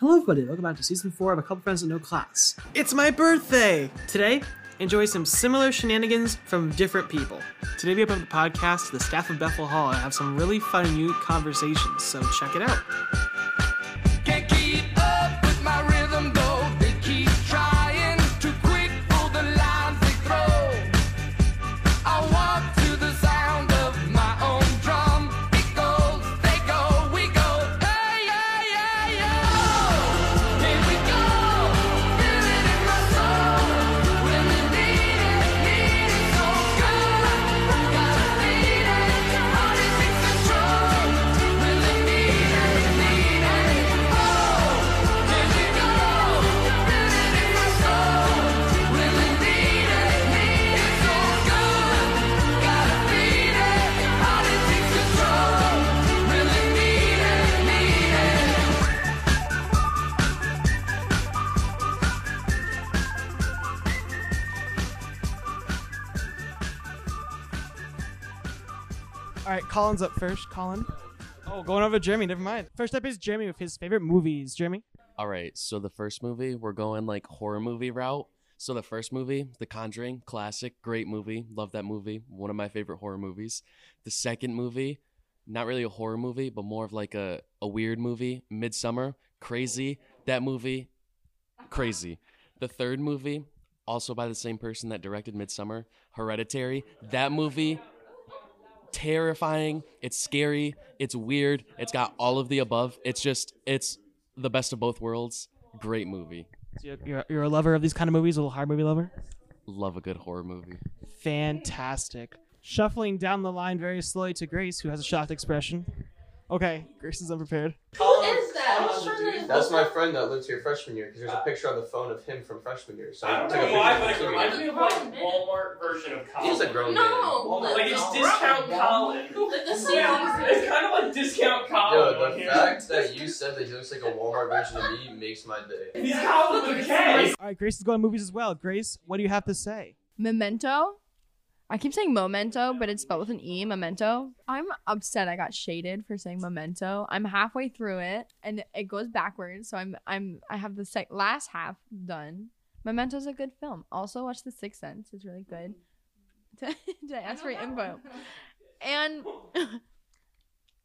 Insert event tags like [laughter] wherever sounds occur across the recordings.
Hello, everybody. Welcome back to season four of A Couple Friends with No Class. It's my birthday! Today, enjoy some similar shenanigans from different people. Today, we open up the podcast to the staff of Bethel Hall and have some really fun and unique conversations, so check it out. All right, Colin's up first. Colin. Oh, going over to Jeremy. Never mind. First up is Jeremy with his favorite movies. Jeremy. All right, so the first movie, we're going like horror movie route. So the first movie, The Conjuring, classic, great movie. Love that movie. One of my favorite horror movies. The second movie, not really a horror movie, but more of like a, a weird movie. Midsommar, crazy. That movie, crazy. The third movie, also by the same person that directed Midsommar, Hereditary. That movie, terrifying. It's scary. It's weird. It's got all of the above. It's just, it's the best of both worlds. Great movie. So you're, you're, you're a lover of these kind of movies, a little horror movie lover? Love a good horror movie. Fantastic. Shuffling down the line very slowly to Grace, who has a shocked expression. Okay, Grace is unprepared. Who is that? I'm just trying to- That's my friend that lived here freshman year because there's a picture on the phone of him from freshman year. So I don't took a know why, but it picture reminds me him. of like Walmart version of Colin. He's a grown No, man. Like it's discount Colin. Like the same Yeah, it's kind of like discount Colin. Yo, on the here. fact that you said that he looks like a Walmart version of me makes my day. He's Colin with a K. All right, Grace is going to movies as well. Grace, what do you have to say? Memento. I keep saying memento, but it's spelled with an E, memento. I'm upset I got shaded for saying memento. I'm halfway through it and it goes backwards, so I'm I'm I have the sec- last half done. Memento's a good film. Also watch The Sixth Sense. It's really good. [laughs] Did I ask for your info? [laughs] And [laughs]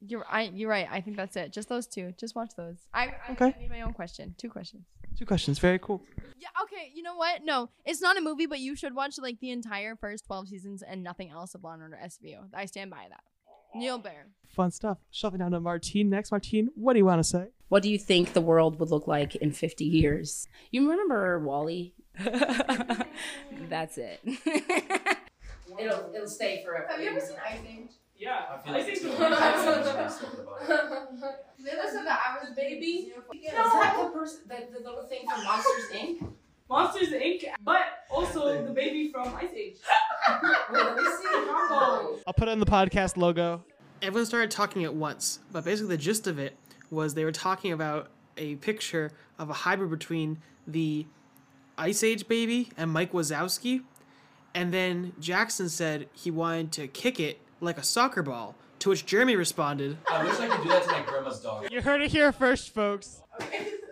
you're I you're right. I think that's it. Just those two. Just watch those. I, I Okay. need my own question. Two questions. Two questions. Very cool. Yeah, okay, you know what? No, it's not a movie, but you should watch like the entire first 12 seasons and nothing else of Law and Order SVU. I stand by that. Neil Bear. Fun stuff. Shuffling down to Martine next. Martine, what do you want to say? What do you think the world would look like in 50 years? You remember Wally? [laughs] That's it. [laughs] it'll, it'll stay forever. Have you ever seen Ice Age? Yeah, I, feel I like think it's [laughs] [laughs] the too They listen to average baby. Is that the, person, the, the little thing from Monsters Inc? Monsters Inc. But also the baby from Ice Age. [laughs] Wait, let me see. Oh. I'll put it in the podcast logo. Everyone started talking at once, but basically the gist of it was they were talking about a picture of a hybrid between the Ice Age baby and Mike Wazowski. And then Jackson said he wanted to kick it like a soccer ball, to which Jeremy responded, I wish I could do that to my grandma's dog. You heard it here first, folks. [laughs]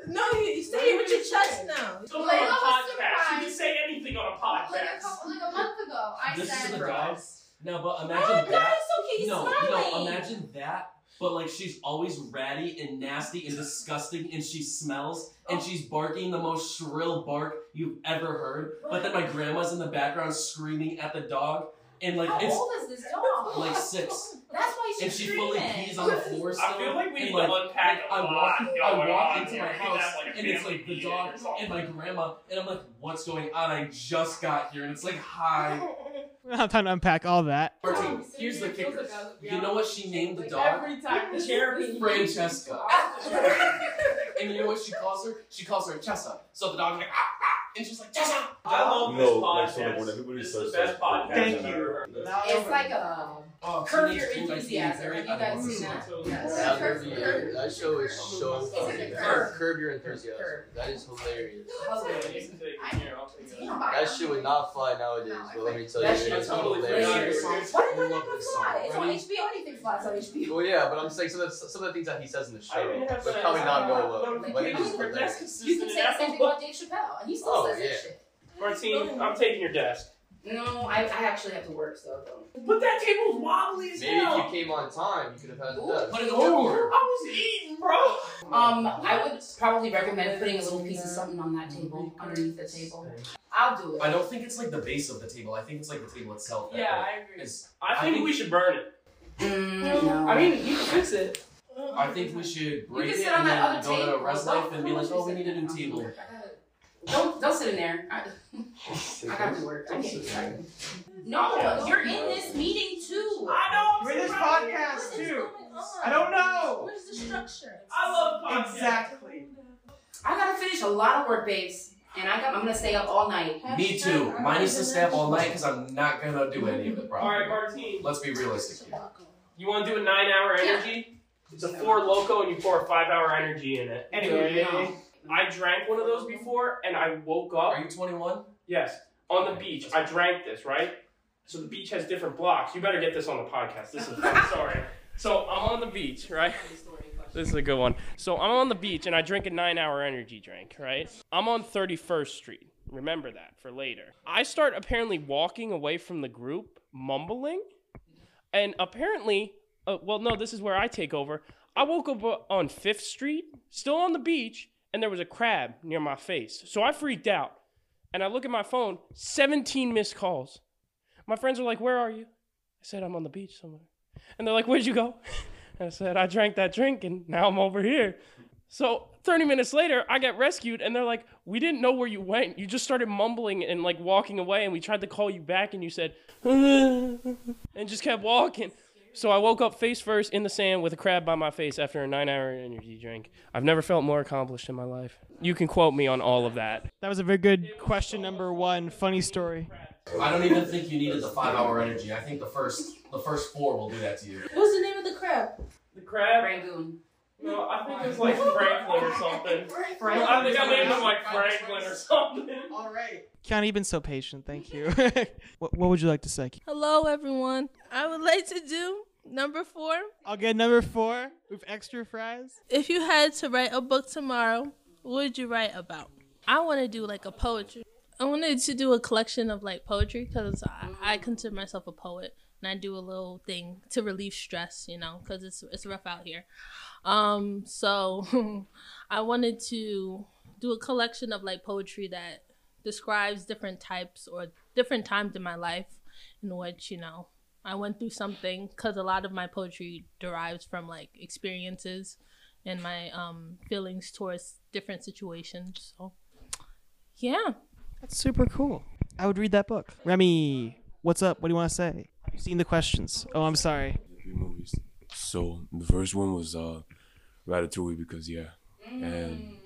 No, you, you say it with your chest now. So Like, on a I was podcast, you can say anything on a Like a, podcast. couple, like a month ago, I This is said. the dog. No, but Oh, imagine no, that. it's okay. He's no, smiling. no, imagine that. But like she's always ratty and nasty and disgusting, and she smells, Oh. and she's barking the most shrill bark you've ever heard. But then my grandma's in the background screaming at the dog, and like How it's old is this dog? [laughs] like six, That's why she's and she fully screaming. pees on the [laughs] floor still. I feel like we and, need like, to unpack like, a I lot walk, I going walk on into here. my We need house, have, like, a and it's family like the meeting dog or something. and my grandma, and I'm like, "What's going on? I just got here," and it's like, "Hi." We don't have time to unpack all that. Martine, here's the kicker. You know what she named the dog? Every time. Cherry. Francesca. [laughs] and you know what she calls her? She calls her Chessa. So the dog's like, ah, ah, and she's like, Chessa. I love No, this like, podcast. so, like, everybody this is says the best podcast Thank you. It's like a um, Oh, Curb Your Dream by Katy Enthusiasm. Have you I guys love seen that. that? That, Curb- movie, Curb- that show is so Is it funny. Curb? Curb Your Enthusiasm. Curb. That is hilarious. Hilarious. Here, I'll take it. Damn. That shit would not fly nowadays, but let me tell you, That shit it's totally hilarious. flies. Why did that love not fly? It's on Ready? HBO. Anything flies on HBO. Well, yeah, but I'm saying some of the, some of the things that he says in the show even have would that probably not go well. But it notification is for desk hilarious. You can say the same thing about Dave Chappelle, and he still Oh, says that yeah. shit. Martine, I'm taking your desk. No, I, I actually have to work still though. But that table's wobbly as Maybe hell. if you came on time, you could have had the Ooh. desk. Put it in the order. I was eating, bro. Um, I would probably recommend putting a little piece of something on that table, underneath the table. I'll do it. I don't think it's like the base of the table. I think it's like the table itself. that, Yeah, like, I agree. is- I I think think- we should burn it. Mm, [laughs] no. I mean, you can fix it. I think we should break can it sit on and that then other go to table. Res Life and be like, oh, we need a new table. Don't don't sit in there. I, I got to work. I get excited. No, you're in this meeting too. I don't know. We're in this podcast What is too. I don't know. What is the structure? I love podcasts. Exactly. I gotta finish a lot of work, babes, and I got, I'm gonna stay up all night. Me too. Mine needs to stay up all night because I'm not gonna do any of it, All right, probably. Martine. Let's be realistic here. You want to do a nine-hour Yeah. energy? It's a Four Loko, and you pour a five-hour energy in it. Anyway, No. I drank one of those before, and I woke up. Are you 21? Yes, on the beach. I drank this, right? So the beach has different blocks. You better get this on the podcast. This is sorry. So I'm on the beach, right? This is a good one. So I'm on the beach and I drink a nine hour energy drink, right? I'm on 31st Street. Remember that for later. I start apparently walking away from the group, mumbling. And apparently, uh, well, no, this is where I take over. I woke up on 5th Street, still on the beach, and there was a crab near my face. So I freaked out. And I look at my phone, 17 missed calls. My friends are like, Where are you? I said, I'm on the beach somewhere. And they're like, Where'd you go? [laughs] I said, I drank that drink and now I'm over here. So 30 minutes later, I get rescued and they're like, We didn't know where you went. You just started mumbling and like walking away and we tried to call you back and you said, [laughs] and just kept walking. So I woke up face first in the sand with a crab by my face after a nine hour energy drink. I've never felt more accomplished in my life. You can quote me on all of that. That was a very good question number one. Funny story. I don't even think you needed the five hour energy. I think the first the first four will do that to you. What's the name of the crab? The crab? Rangoon. No, I think it was like Franklin or something. [laughs] Franklin. I think I named him like Franklin or something. All right. Kiana, you've been so patient. Thank you. [laughs] what, what would you like to say? Hello, everyone. I would like to do number four. I'll get number four with extra fries. If you had to write a book tomorrow, what would you write about? I want to do like a poetry. I wanted to do a collection of like poetry because I, I consider myself a poet and I do a little thing to relieve stress, you know, because it's it's rough out here. Um, so [laughs] I wanted to do a collection of like poetry that describes different types or different times in my life in which you know I went through something because a lot of my poetry derives from like experiences and my um feelings towards different situations. So yeah. That's super cool. I would read that book. Remy, what's up? What do you want to say? You've seen the questions. Oh, I'm sorry. Three movies. So the first one was uh, Ratatouille because yeah, and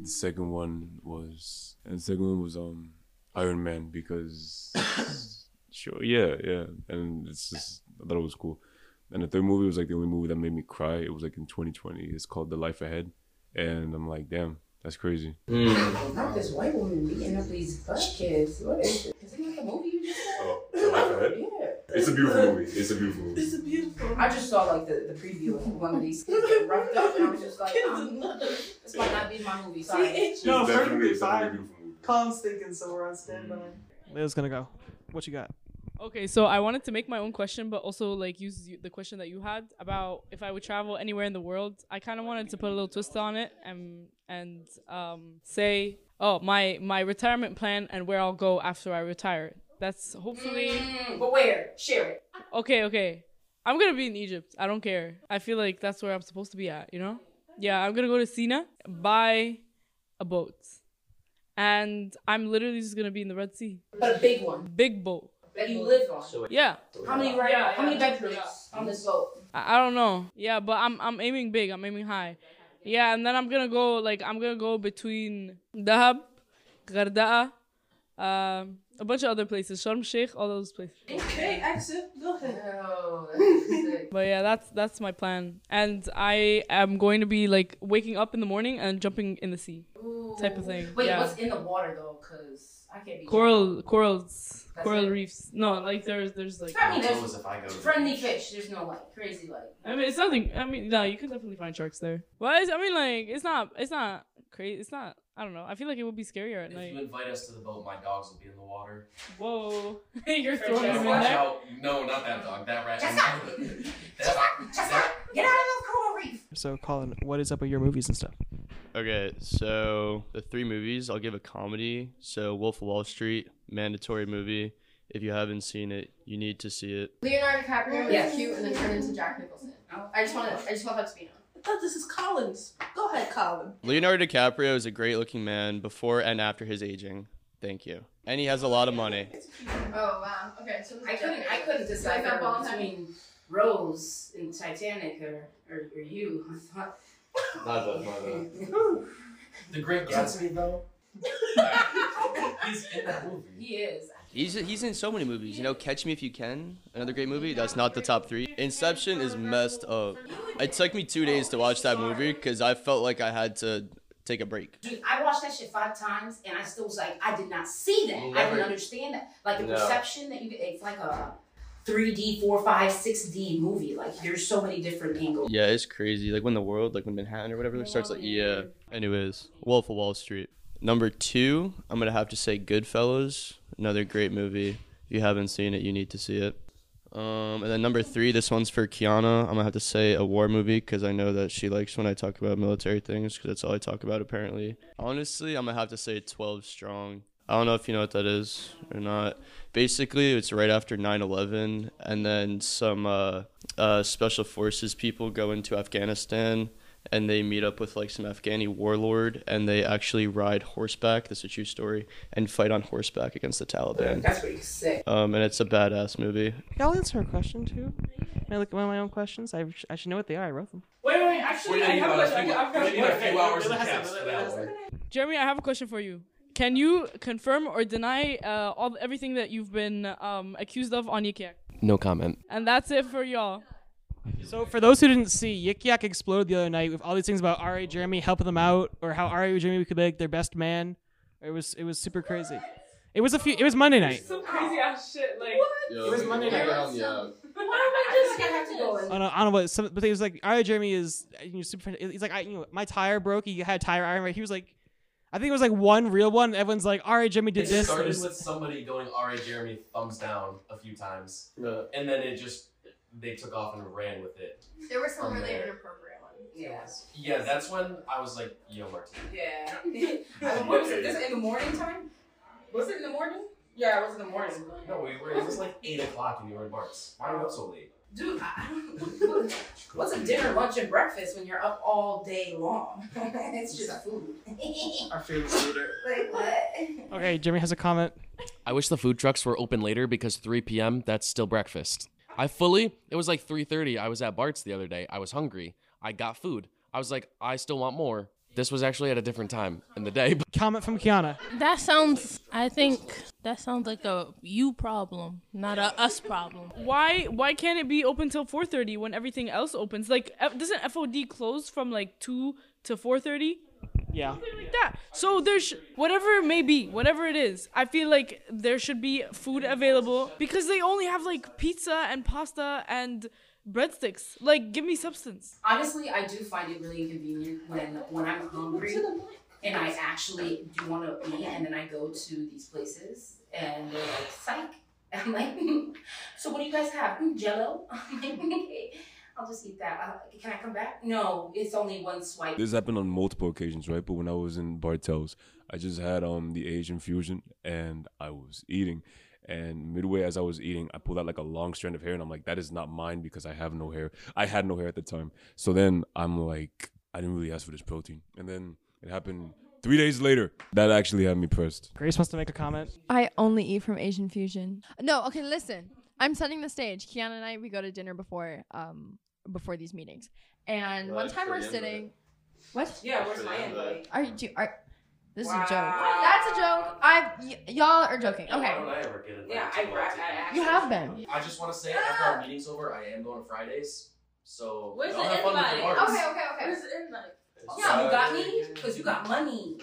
the second one was and the second one was um Iron Man because sure yeah yeah and it's just I thought it was cool. And the third movie was like the only movie that made me cry. It was like in 2020. It's called The Life Ahead, and I'm like, damn, that's crazy. Not this white woman beating up these butt kids. What is it? Isn't that the movie you just saw? Oh, The Life Ahead. [laughs] Yeah. It's a beautiful movie. It's a beautiful movie. It's a beautiful. I just saw like the, the preview of one of these kids get roughed up, and I was just like, um, this might not be my movie. Sorry. It's No, definitely, perfectly it's definitely a fine. beautiful movie. Colin's thinking, so we're on standby. Leo's gonna go. What you got? Okay, so I wanted to make my own question, but also like use the question that you had about if I would travel anywhere in the world. I kind of wanted to put a little twist on it and and um, say, oh, my my retirement plan and where I'll go after I retire. That's hopefully Mm, but where? Share it. okay. Okay, I'm gonna be in Egypt. I don't care. I feel like that's where I'm supposed to be at. You know? Yeah, I'm gonna go to Sinai, buy a boat, and I'm literally just gonna be in the Red Sea. But a big one Big boat. That you live on. Yeah. How many right? Yeah, how many yeah, bedrooms on this boat? I, I don't know. Yeah, but I'm I'm aiming big. I'm aiming high. Yeah, and then I'm gonna go like I'm gonna go between Dahab, Gardaa, Um, a bunch of other places, Sharm Sheikh, all those places. Okay, exit. Go ahead. But yeah, that's that's my plan, and I am going to be like waking up in the morning and jumping in the sea, type of thing. Wait, yeah. what's in the water though? Cause I can't be coral, corals, That's coral it? reefs. No, like there's there's like. I mean, there's Close if I go to the friendly beach. fish. There's no like crazy like. I mean, it's nothing. I mean, no, you can definitely find sharks there. Well, I mean, like, it's not, it's not crazy. It's not. I don't know. I feel like it would be scarier at If night. you invite us to the boat, my dogs will be in the water. Whoa, [laughs] you're throwing them in Watch there. out! No, not that dog. That rat. Get out of the coral reef. So, Colin, what is up with your movies and stuff? Okay, so the three movies, I'll give a comedy. So Wolf of Wall Street, mandatory movie. If you haven't seen it, you need to see it. Leonardo DiCaprio Yes. is cute and then turned into Jack Nicholson. Oh. I just want to. I just want that to be known. I thought this is Collins. Go ahead, Colin. Leonardo DiCaprio is a great looking man before and after his aging. Thank you. And he has a lot of money. Oh wow. Okay, so I couldn't. I couldn't Nicholson. decide Like that ball between Rose in Titanic or or, or you. [laughs] I thought. Not that, not that. The Great Gatsby, though. [laughs] He's in that movie. He is. He's he's in so many movies. You know, Catch Me If You Can, another great movie. That's not the top three. Inception is messed up. It took me two days to watch that movie because I felt like I had to take a break. Dude, I watched that shit five times and I still was like, I did not see that. I didn't understand that. Like the No. perception that you get, it's like a 3D, 4, 5, 6D movie. Like there's so many different angles. Yeah, it's crazy. Like when the world, like when Manhattan or whatever starts, like yeah. Anyways, Wolf of Wall Street. Number two, I'm gonna have to say Goodfellas. Another great movie. If you haven't seen it, you need to see it. Um, and then number three, this one's for Kiana. I'm gonna have to say a war movie because I know that she likes when I talk about military things because that's all I talk about apparently. Honestly, I'm gonna have to say 12 Strong. I don't know if you know what that is or not. Basically, it's right after 9/11, and then some uh, uh, special forces people go into Afghanistan and they meet up with like some Afghani warlord, and they actually ride horseback. This is a true story, and fight on horseback against the Taliban. That's pretty sick. Um, and it's a badass movie. I'll answer a question too. Can I look at one of my own questions? I, sh- I should know what they are. I wrote them. Wait, wait, actually, We're I have a need about a question. few- I've got we're gonna need a few hours Let of us for that one. Jeremy, I have a question for you. Can you confirm or deny uh, all everything that you've been um, accused of on Yik Yak? No comment. And that's it for y'all. So, for those who didn't see, Yik Yak exploded the other night with all these things about Ari Jeremy helping them out, or how Ari Jeremy could be like their best man. It was it was super crazy. It was a few. It was Monday night. Some crazy ass shit. Like It was Monday night. Yeah. Why am I just gonna have to go I in? don't, I don't know what, some, but it was like Ari Jeremy is you know, super. He's like I, you know, my tire broke. He had a tire iron. Right? He was like, I think it was like one real one. Everyone's like, Ari Jeremy did It this. It started with somebody going, "All right, Jeremy, thumbs down" a few times, Yeah. and then it just they took off and ran with it. There were some From really there. inappropriate ones. Yeah. Yeah, that's when I was like, "Yo, Martin." Yeah. [laughs] [laughs] what was it? This in the morning time? Was it in the morning? Yeah, it was in the morning. No, we were. It was like eight o'clock, and you were in Bart's. Why are you up so late? Dude, I I don't. [laughs] What's a dinner, lunch, and breakfast when you're up all day long? it's just food. Our favorite leader. like what? Okay, Jimmy has a comment. I wish the food trucks were open later because 3 p.m. that's still breakfast. I fully. It was like 3:30. I was at Bart's the other day. I was hungry. I got food. I was like, I still want more. This was actually at a different time in the day. [laughs] Comment from Kiana. That sounds. I think that sounds like a you problem, not a us problem. why why can't it be open till 4:30 when everything else opens? Like F- doesn't FOD close from like 2 to 4:30? Yeah. like that. So there's whatever it may be, whatever it is. I feel like there should be food available because they only have like pizza and pasta and breadsticks. Like give me substance. Honestly, I do find it really inconvenient when when I'm hungry and I actually do want to eat, and then I go to these places and they're like, "Psych." [laughs] I'm like, "So what do you guys have? "Mm, Jello." [laughs] I'm like, "Okay, I'll just eat that. Uh, can I come back? No, it's only one swipe. This happened on multiple occasions, right? But when I was in Bartels, I just had um the Asian fusion and I was eating. And midway as I was eating, I pulled out like a long strand of hair and I'm like, that is not mine because I have no hair. I had no hair at the time. So then I'm like, I didn't really ask for this protein. And then it happened three days later. That actually had me pressed. Grace wants to make a comment. I only eat from Asian fusion. No, okay, listen. I'm setting the stage. Kiana and I we go to dinner before um before these meetings. And Well, one time we're sitting invite. What? Yeah, That's where's for my invite? invite. Are you do are This is a joke. That's a joke. I y- y'all are joking. Okay. Why don't I ever get Yeah, I, go I, I actually. You have been. I just want to say after our meeting's over, I am going to Fridays. So Where's the have fun invite? Okay, okay, okay. Where's the invite? Yeah, you got me? Because you got money.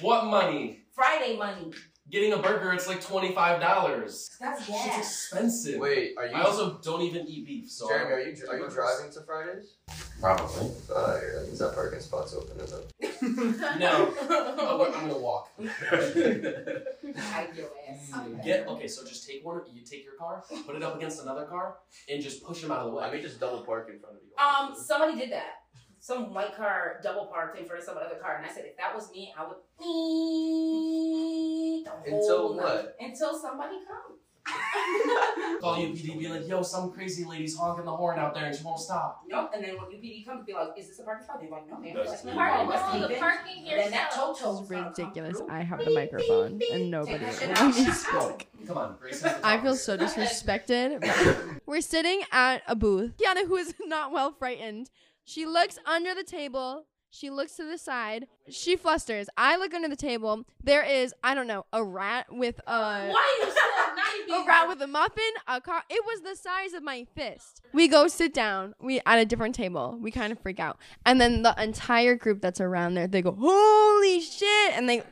What money? Friday money. Getting a burger, it's like twenty five dollars. That's It's expensive. Wait, are you? I also don't even eat beef, so Jeremy, are you are you driving to Fridays? Probably. Uh, yeah, that that parking spot's open enough. [laughs] No. Oh, but I'm gonna walk. [laughs] Hide your ass. Get okay. So just take one. You take your car, put it up against another car, and just push them out of the way. I mean, just double park in front of you. Um, somebody did that. Some white car double parked in front of some other car, and I said if that was me, I would eat the whole Until night. what? Until somebody comes. [laughs] Call UPD, be like, yo, some crazy lady's honking the horn out there and she won't stop. Nope. And then when UPD comes, be like, "Is this a parking spot?" They're like, "No, ma'am. That's That's my Parking, car. Let's oh, the it." parking And here. then that sells. Toto ridiculous. I have the microphone and nobody Take that [laughs] shit let me speak. Come on, Grace. I feel so disrespected. [laughs] We're sitting at a booth. Kiana, who is not well frightened, she looks under the table. She looks to the side. She flusters. I look under the table. There is, I don't know, a rat with a Why you said now a rat with a muffin, a car. It was the size of my fist. We go sit down. We at a different table. We kind of freak out, and then the entire group that's around there, they go, "Holy shit!" and they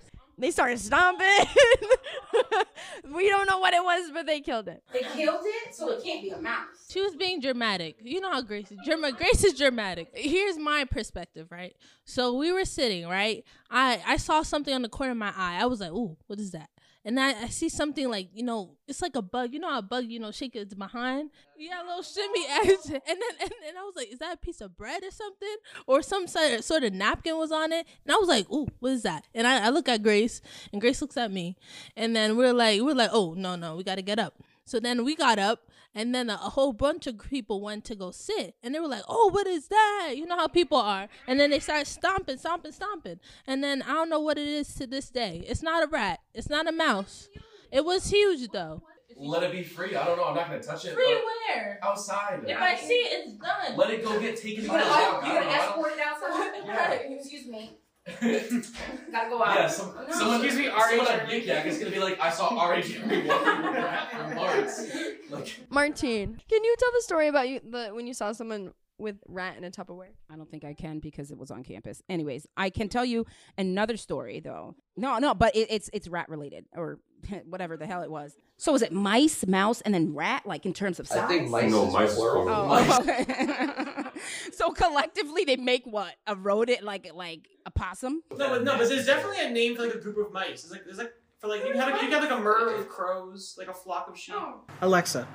they started stomping. [laughs] we don't know what it was, but they killed it. They killed it, so it can't be a mouse. She was being dramatic. You know how Grace is. Germa- Grace is dramatic. Here's my perspective, right? So we were sitting, right? I I saw something on the corner of my eye. I was like, "Ooh, what is that?" And I, I see something like you know, it's like a bug. You know how a bug, you know, shake its behind. Yeah, a little shimmy [laughs] action. And then and, and I was like, "Is that a piece of bread or something?" Or some sort of, sort of napkin was on it. And I was like, "Ooh, what is that?" And I, I look at Grace, and Grace looks at me, and then we're like, we're like, "Oh no, no, we got to get up." So then we got up, and then a, a whole bunch of people went to go sit, and they were like, "Oh, what is that?" You know how people are, and then they started stomping, stomping, stomping, and then I don't know what it is to this day. It's not a rat. It's not a mouse. It was huge though. Let it be free. I don't know. I'm not gonna touch it. Free but where? Outside. If I see it, it's done. Let it go get taken You by gonna, you I gonna don't know. I escort it outside? Yeah. [laughs] Excuse me. Don't- [laughs] Gotta go out. Yeah, some, No. someone, Excuse me, someone R.H. at Yik Yak is gonna be like, I saw R.H. Jeremy walking [laughs] with a rat from Mars. Like, Martine, can you tell the story about you the when you saw someone with rat in a Tupperware? I don't think I can because it was on campus. Anyways, I can tell you another story though. No, no, but it, it's it's rat related or [laughs] whatever the hell it was. So was it mice, mouse, and then rat? Like in terms of size? I think mice No, mice is plural. plural. Oh, okay. [laughs] so collectively they make what a rodent like like a possum. No, but no, but there's definitely a name for like a group of mice. It's like there's like for like you can have like, you can have like a murder of crows, like a flock of sheep. Alexa,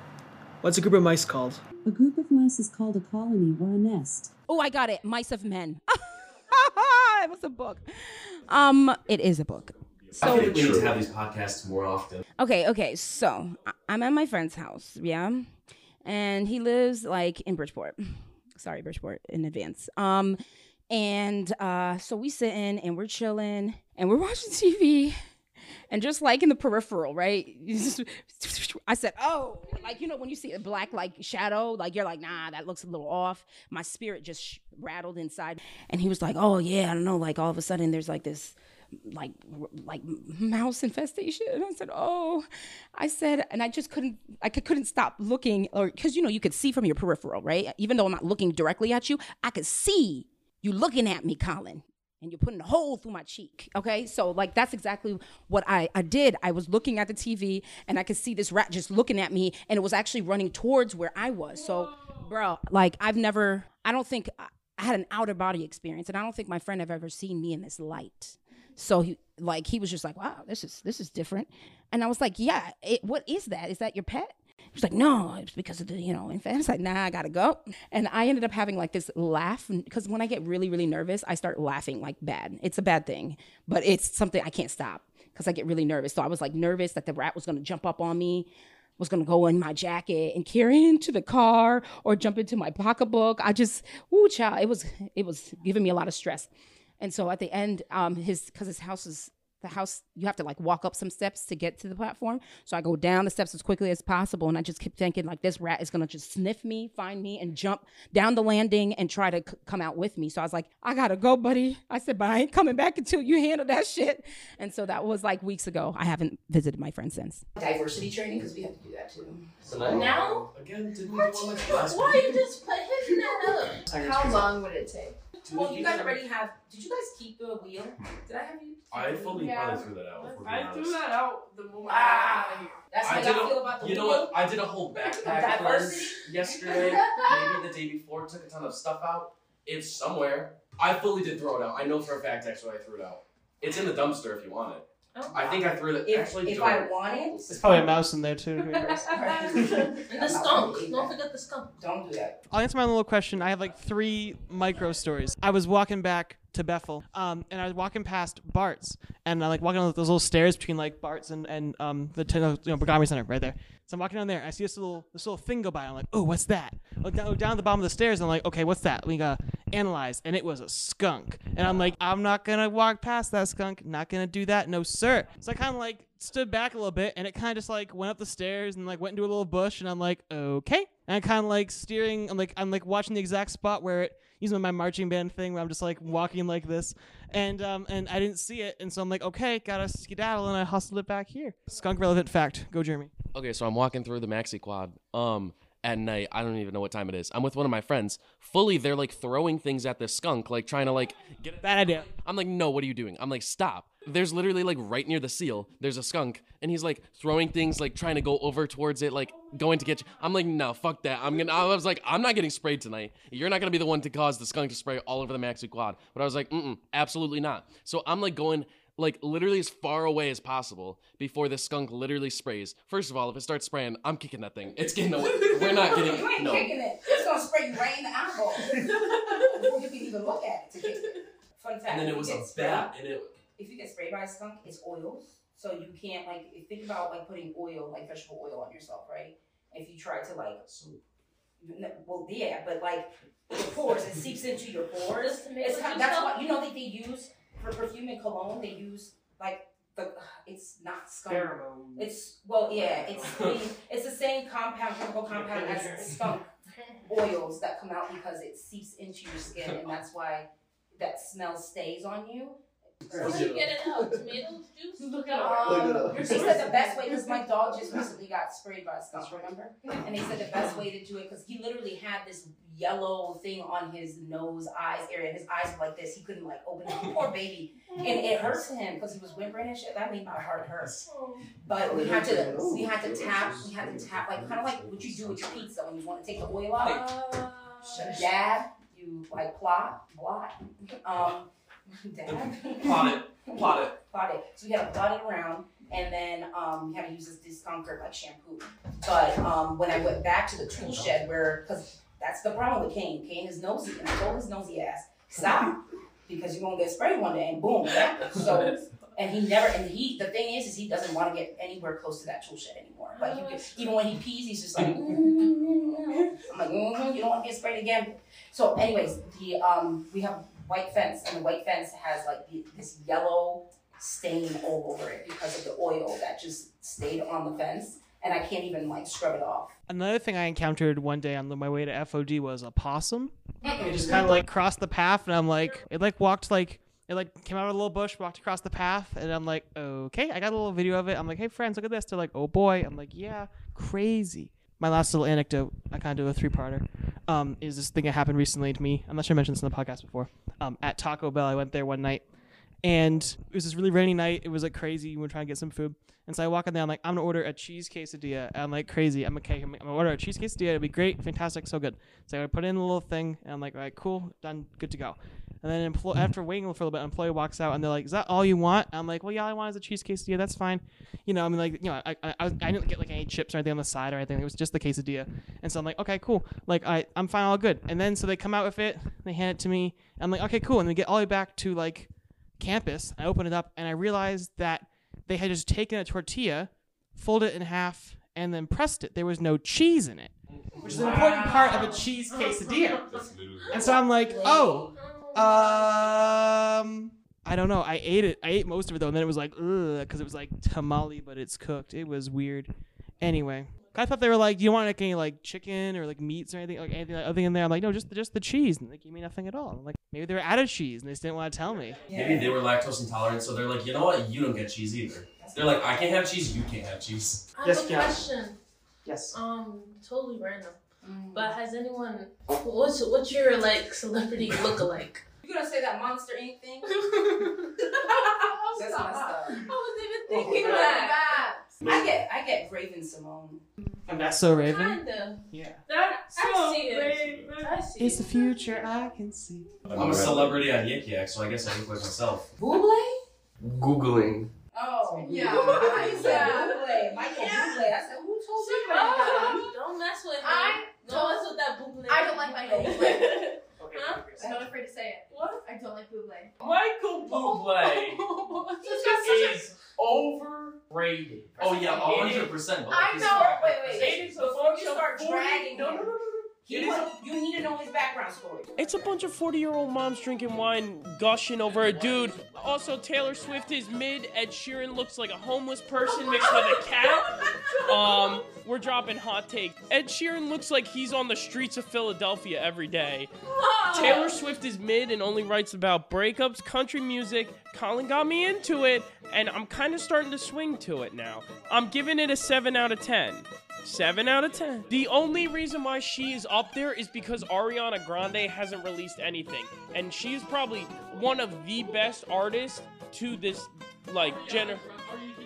what's a group of mice called? A group of mice is called a colony or a nest. Oh, I got it. Mice of Men. [laughs] it was a book. Um, it is a book. I So feel like we need to have these podcasts more often. Okay, okay. So I'm at my friend's house, yeah, and he lives like in Bridgeport. Sorry, Bridgeport in advance. Um, and uh, so we sitting and we're chilling and we're [laughs] watching TV, and just like in the peripheral, right? [laughs] I said, "Oh, like you know when you see a black like shadow, like you're like, nah, that looks a little off." My spirit just rattled inside, and he was like, "Oh yeah, I don't know." Like all of a sudden, there's like this like like mouse infestation. And i said oh i said and i just couldn't i couldn't stop looking or because you know you could see from your peripheral right? Even though i'm not looking directly at you i could see you looking at me colin and you're putting a hole through my cheek okay? So like that's exactly what i i did. I was looking at the tv and i could see this rat just looking at me and it was actually running towards where i was. So bro like i've never i don't think I, I had an outer body experience and i don't think my friend have ever seen me in this light so he like he was just like, wow, this is this is different. And I was like, yeah, it, what is that? Is that your pet? He was like, no, it's because of the you know infant. [laughs] I was like, nah, I gotta go. And I ended up having like this laugh because when I get really really nervous, I start laughing like bad. It's a bad thing, but it's something I can't stop because I get really nervous. So I was like nervous that the rat was gonna jump up on me was gonna go in my jacket and carry into the car or jump into my pocketbook. I just, ooh, child, it was it was giving me a lot of stress. And so at the end, um, his because his house is the house you have to like walk up some steps to get to the platform so i go down the steps as quickly as possible and i just keep thinking like this rat is gonna just sniff me find me and jump down the landing and try to c- come out with me so i was like i gotta go buddy i said but i ain't coming back until you handle that shit and so that was like weeks ago i haven't visited my friend since Diversity training because we have to do that too. So now- now, Again, didn't what? do one like last Why week? you just put hitting that up? How long would it take? Well, you guys already have. Did you guys keep the wheel? Did I have you? I fully Yeah. probably threw that out. if we're being I threw that out the moment Ah, I got out of here. That's how I y'all did a- about the wheel. You know wheel? what? I did a whole backpack [laughs] Diversity? cleanse yesterday, maybe the day before. Took a ton of stuff out. It's somewhere. I fully did throw it out. I know for a fact actually I threw it out. It's in the dumpster if you want it. I think I threw it. If, actually, if don't. I want it, There's probably a mouse in there too. Who knows? [laughs] And the skunk. Don't forget the skunk. Don't do that. I'll answer my little question. I have like three micro stories. I was walking back to Bethel, um, and I was walking past Bart's, and I'm like walking on those little stairs between like Bart's and and um the ten, you know Bergami Center right there. So I'm walking down there. I see this little this little thing go by. I'm like, oh, what's that? I look down, down the bottom of the stairs. I'm like, okay, what's that? We gotta analyze, and it was a skunk. And I'm like, I'm not gonna walk past that skunk. Not gonna do that. No, sir. So I kind of like stood back a little bit, and it kind of just like went up the stairs and like went into a little bush. And I'm like, okay. And I kind of like steering. I'm like I'm like watching the exact spot where it using my marching band thing where I'm just like walking like this, and um and I didn't see it, and so I'm like, okay, gotta skedaddle, and I hustled it back here. Skunk relevant fact. Go Jeremy. Okay, so I'm walking through the Maxcy quad. Um, at night, I don't even know what time it is. I'm with one of my friends. Fully, they're like throwing things at the skunk, like trying to like get it. Bad idea. I'm like, no, what are you doing? I'm like, stop. There's literally like right near the seal. There's a skunk, and he's like throwing things, like trying to go over towards it, like going to get you. I'm like, no, fuck that. I'm gonna. I was like, I'm not getting sprayed tonight. You're not gonna be the one to cause the skunk to spray all over the Maxcy quad. But I was like, mm, absolutely not. So I'm like going like literally as far away as possible before the skunk literally sprays. First of all, if it starts spraying, I'm kicking that thing. It's getting away. We're not [laughs] getting You ain't no. kicking it. It's gonna spray you right in the eyeball [laughs] before you can even look at it to kick it. Fun fact. And then it was a sprayed- bat, and it If you get sprayed by a skunk, it's oils, so you can't like think about like putting oil, like vegetable oil, on yourself, right? If you try to like, n- well, yeah, but like your pores, it seeps into your pores. To make It's it kind, that's yourself? why you know that they use for perfume and cologne. They use like the it's not skunk. Pheromone. It's well, yeah, it's I mean, it's the same compound, chemical compound as skunk oils that come out because it seeps into your skin, and that's why that smell stays on you. Where do you get it out? Tomato juice? Look Um, they said the best way because my dog just recently got sprayed by a skunk, remember? And they said the best way to do it because he literally had this yellow thing on his nose, eyes area. His eyes were like this. He couldn't like open it. Poor baby, and it hurts him because he was whimpering and shit. That made my heart hurt. But we had to we had to tap we had to tap like kind of like what you do with your pizza when you want to take the oil out. Dab, you like plot, blot, um, [laughs] dab. [laughs] Plot it. Plot it. Plot it. So we had to blot it around, and then um, we had to use this discomfort like shampoo. But um, when I went back to the tool shed, where because that's the problem with Kane. Kane is nosy, and I told his nosy ass, stop, because you're gonna get sprayed one day, and boom. So [laughs] and he never and he the thing is is he doesn't want to get anywhere close to that tool shed anymore. Like you even when he pees, he's just like "Mm-hmm." I'm like mm-hmm, you don't want to get sprayed again. So anyways, the um we have white fence and the white fence has like the, this yellow stain all over it because of the oil that just stayed on the fence and I can't even like scrub it off. Another thing I encountered one day on my way to FOD was a possum. It just kind of like crossed the path, and I'm like, it like walked like it like came out of a little bush, walked across the path, and I'm like, okay. I got a little video of it. I'm like, hey friends, look at this. They're like, oh boy. I'm like, yeah, crazy. My last little anecdote, I kind of do a three-parter, um, is this thing that happened recently to me. I'm not sure I mentioned this in the podcast before. Um, at Taco Bell, I went there one night, and it was this really rainy night. It was like crazy. We were trying to get some food, and so I walk in there. I'm like, I'm gonna order a cheese quesadilla. I'm like crazy. I'm okay. I'm gonna order a cheese quesadilla. It'll be great, fantastic, so good. So I put in a little thing, and I'm like, all right, cool, done, good to go. And then employ- mm-hmm. after waiting for a little bit, an employee walks out, and they're like, "Is that all you want?" I'm like, "Well, yeah, all I want is a cheese quesadilla. That's fine." You know, I mean, like, you know, I I, I, I didn't get like any chips or anything on the side or anything. It was just the quesadilla. And so I'm like, "Okay, cool. Like, I I'm fine, all good." And then so they come out with it, they hand it to me. I'm like, "Okay, cool." And we get all the way back to like campus. I open it up, and I realized that they had just taken a tortilla, folded it in half, and then pressed it. There was no cheese in it, which is an important part of a cheese quesadilla. And so I'm like, oh, um, I don't know. I ate it. I ate most of it though, and then it was like because it was like tamale, but it's cooked. It was weird. Anyway, I thought they were like, do you want like any like chicken or like meats or anything like anything like, other in there? I'm like, no, just just the cheese. And they gave me nothing at all. I'm like, maybe they were out of cheese and they just didn't want to tell me. Maybe they were lactose intolerant, so they're like, you know what? You don't get cheese either. They're like, I can't have cheese. You can't have cheese. I have Yes, a John. question. Yes. Um, totally random. But has anyone? What's what's your like celebrity look-alike? You gonna say that Monster Inc. thing? [laughs] That's messed up. I was even Thinking thinking that. that. I get I get Raven-Symoné. And that's so Raven. Kinda. Yeah. That, I see it. I see It's the future I can see. I'm a celebrity on Yik Yak, so I guess I look like myself. Bublé? Googling. Oh Yeah. I said [laughs] Yeah. Bublé. Michael Yeah. Bublé. I said who told you Oh, don't mess with him. I don't mess with that boobly. I don't like Michael [laughs] Bublé. Huh? I'm not afraid to say it. What? I don't like Bublé. Michael Bublé He's got such a. is overrated. Oh yeah, It is- 100. percent I know. Wait, wait. It is a Before you start dragging no, him. no, no, no, no. He It is want- you need to know his background story. It's a bunch of 40 year old moms drinking wine, gushing over a dude. Also, Taylor Swift is mid. Ed Sheeran looks like a homeless person mixed with a cat. Um, we're dropping hot take. Ed Sheeran looks like he's on the streets of Philadelphia every day. Taylor Swift is mid and only writes about breakups, country music. Colin got me into it, and I'm kind of starting to swing to it now. I'm giving it a 7 out of 10. 7 out of 10. The only reason why she is up there is because Ariana Grande hasn't released anything. And she is probably one of the best artists to this, like, gener.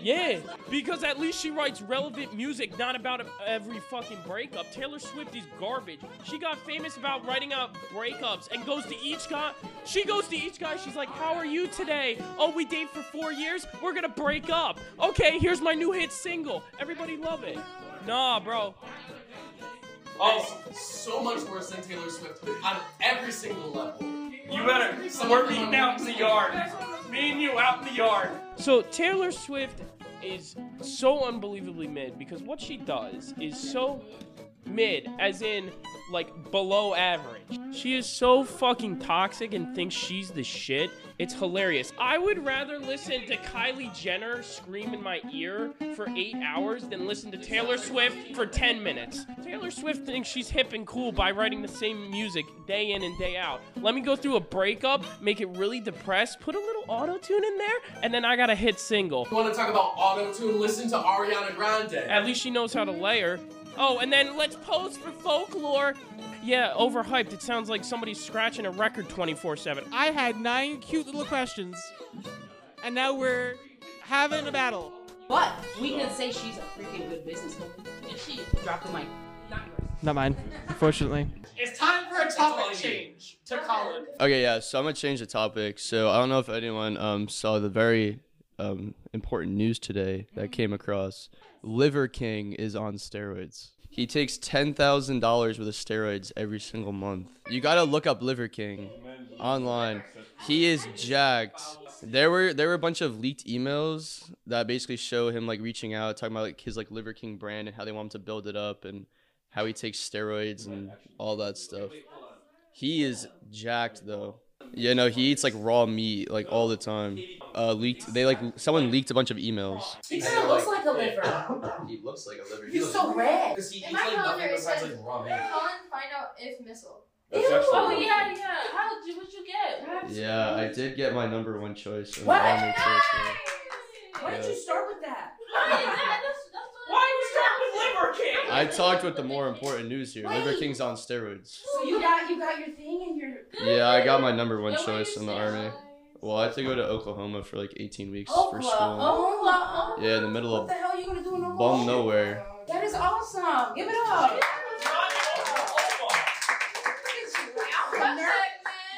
Yeah, because at least she writes relevant music, not about every fucking breakup. Taylor Swift is garbage. She got famous about writing out breakups and goes to each guy. She goes to each guy. She's like, "How are you today? Oh, we date for four years. We're gonna break up. Okay, here's my new hit single. Everybody love it. Nah, bro. Oh, so much worse than Taylor Swift on every single level. You better. We're meeting out in the yard. Me and you out in the yard. So Taylor Swift is so unbelievably mid because what she does is so mid, as in like below average. She is so fucking toxic and thinks she's the shit. It's hilarious. I would rather listen to Kylie Jenner scream in my ear for eight hours than listen to Taylor Swift for 10 minutes. Taylor Swift thinks she's hip and cool by writing the same music day in and day out. Let me go through a breakup, make it really depressed, put a little auto tune in there, and then I got a hit single. You want to talk about auto tune? Listen to Ariana Grande. At least she knows how to layer. Oh, and then let's pose for folklore. Yeah, overhyped. It sounds like somebody's scratching a record 24 7. I had nine cute little questions, and now we're having a battle. But we can say she's a freaking good businesswoman. And she dropped the mic. Not yours. Not mine, unfortunately. It's time for a topic change to Colin. Okay, yeah, so I'm gonna change the topic. So I don't know if anyone um, saw the very um, important news today that came across. Liver King is on steroids. He takes ten thousand dollars worth of steroids every single month. You gotta look up Liver King online. He is jacked. There were there were a bunch of leaked emails that basically show him like reaching out, talking about like his like Liver King brand and how they want him to build it up and how he takes steroids and all that stuff. He is jacked though. Yeah, no, he eats like raw meat like all the time. Uh, leaked. They like someone leaked a bunch of emails. He kind of looks like a liver. He looks like a liver. He He's looks so red. Because he In eats like nothing it besides like raw meat. Colin, find out if missile. Ew, oh yeah, yeah. How did? What you get? What happened? Yeah, I did get my number one choice. in the What? army choice, yeah. Why did you start with that? Why is that? That's, that's what Why you start with Liver King? I talked with the more important news here. Liver King's on steroids. So you got you got your thing your Yeah, I got my number one choice in the army. Well, I had to go to Oklahoma for like 18 weeks for school. Oklahoma. Yeah, in the middle What of the hell are you gonna do in Oklahoma? bum nowhere. That is awesome. Give it up.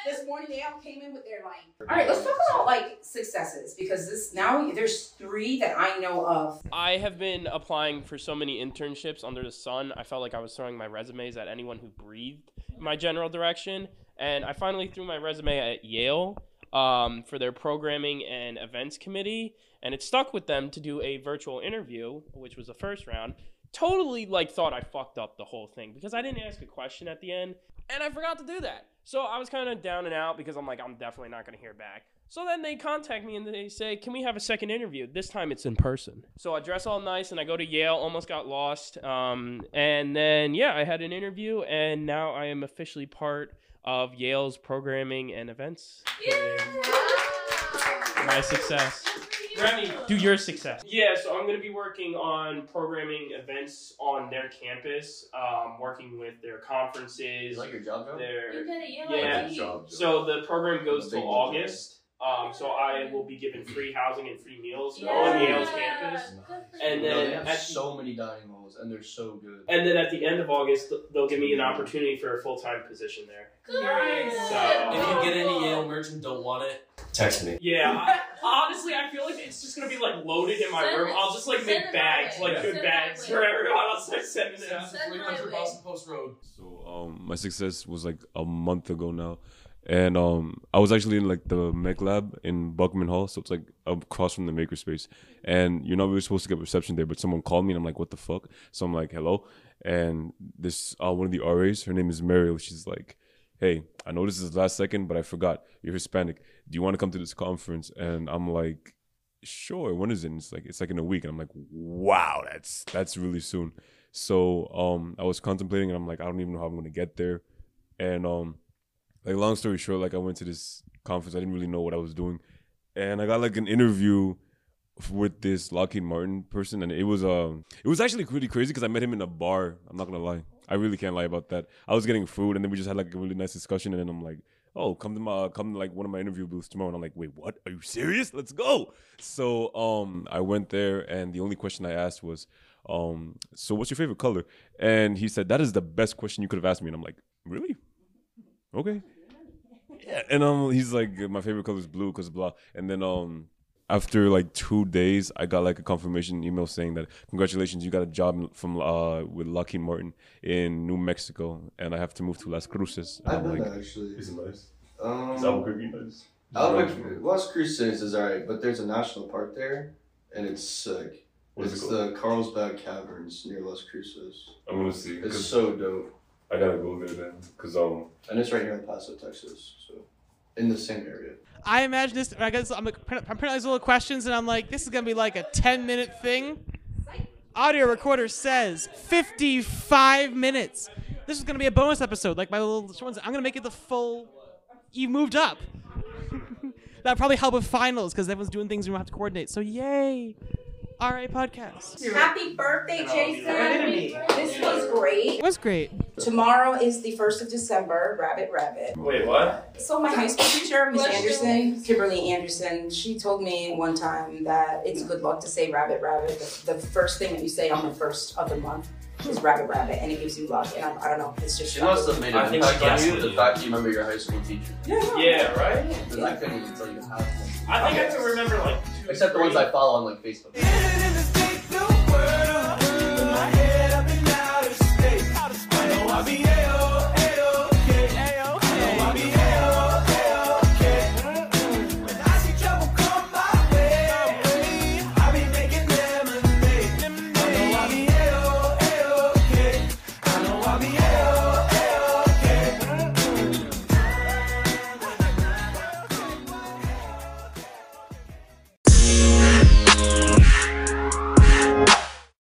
This morning they all came in with their like. All right, let's talk about like successes because this now there's three that I know of. I have been applying for so many internships under the sun. I felt like I was throwing my resumes at anyone who breathed in my general direction. And I finally threw my resume at Yale um, for their programming and events committee. And it stuck with them to do a virtual interview, which was the first round. Totally like thought I fucked up the whole thing because I didn't ask a question at the end. And I forgot to do that. So I was kind of down and out because I'm like, I'm definitely not going to hear back. So then they contact me and they say, Can we have a second interview? This time it's in person. So I dress all nice and I go to Yale, almost got lost. Um, and then, yeah, I had an interview and now I am officially part of Yale's programming and events. My success. Remy, do your success. Yeah, so I'm going to be working on programming events on their campus, um, working with their conferences. like your job, Joe? Their, You did it, yeah. Yeah. Like job, So the program goes Big till. August. Um, so I will be given free housing and free meals Yeah. on Yale's campus. And No, then they have at so many dining halls, and they're so good. and then at the end of August, they'll give me an opportunity for a full time position there. If you get any Yale merch and don't want it, text me. Yeah, [laughs] I, honestly, I feel like it's just gonna be like loaded in my Send room. it- I'll just like send make bags, like Yeah. good Send bags for way. everyone. I'll start sending it out. 300 Boston Post Road. So um, my success was like a month ago now, and um, I was actually in like the Mech Lab in Buckman Hall, so it's like across from the makerspace. And you're not really supposed to get reception there, but someone called me, and I'm like, "What the fuck?" So I'm like, "Hello," and this uh, one of the RAs, her name is Mariel. She's like, "Hey, I know this is the last second, but I forgot you're Hispanic. Do you want to come to this conference?" And I'm like, "Sure. When is it?" And it's like it's like in a week, and I'm like, "Wow, that's that's really soon." So um, I was contemplating, and I'm like, I don't even know how I'm gonna get there. And um, like long story short, like I went to this conference, I didn't really know what I was doing, and I got like an interview with this Lockheed Martin person, and it was um, it was actually really crazy because I met him in a bar. I'm not gonna lie, I really can't lie about that. I was getting food, and then we just had like a really nice discussion, and then I'm like. Oh, come to my come to like one of my interview booths tomorrow, and I'm like, wait, what? Are you serious? Let's go! So, um, I went there, and the only question I asked was, um, so what's your favorite color? And he said that is the best question you could have asked me, and I'm like, really? Okay. Yeah, and um, he's like, my favorite color is blue, cause blah. And then um, after like two days, I got like a confirmation email saying that congratulations, you got a job from uh with Lockheed Martin in New Mexico, and I have to move to Las Cruces. And I've I'm done like, that actually. Is it nice? Um, Is Albuquerque nice? Albuquerque, Las Cruces is alright, but there's a national park there, and it's sick. What is it's it the Carlsbad Caverns near Las Cruces. I'm gonna see. It's so dope. I gotta go there then, cause um, and it's right here in Paso, Texas, so in the same area. I imagine this. I guess I'm, like, print- I'm printing these little questions, and I'm like, this is gonna be like a 10 minute thing. Audio recorder says 55 minutes. This is gonna be a bonus episode, like my little ones. I'm gonna make it the full. You moved up. [laughs] That'll probably help with finals because everyone's doing things we don't have to coordinate. So yay! All right, podcast. Happy birthday, And I'll be Jason. This was great. It was great. Tomorrow is the 1st of December, Rabbit Rabbit. Wait, what? So my high school teacher, Miss Bless you. Anderson, Kimberly Anderson, she told me one time that it's good luck to say rabbit rabbit. The, the first thing that you say on the first of the month is rabbit rabbit, and it gives you luck. And I, I don't know, it's just. She must have made I an think she impact on guessed you. it, The yeah. fact that you remember your high school teacher. Yeah, right? Because I couldn't even tell you half of them. I think I can remember like two. Except the ones three. I follow on like Facebook.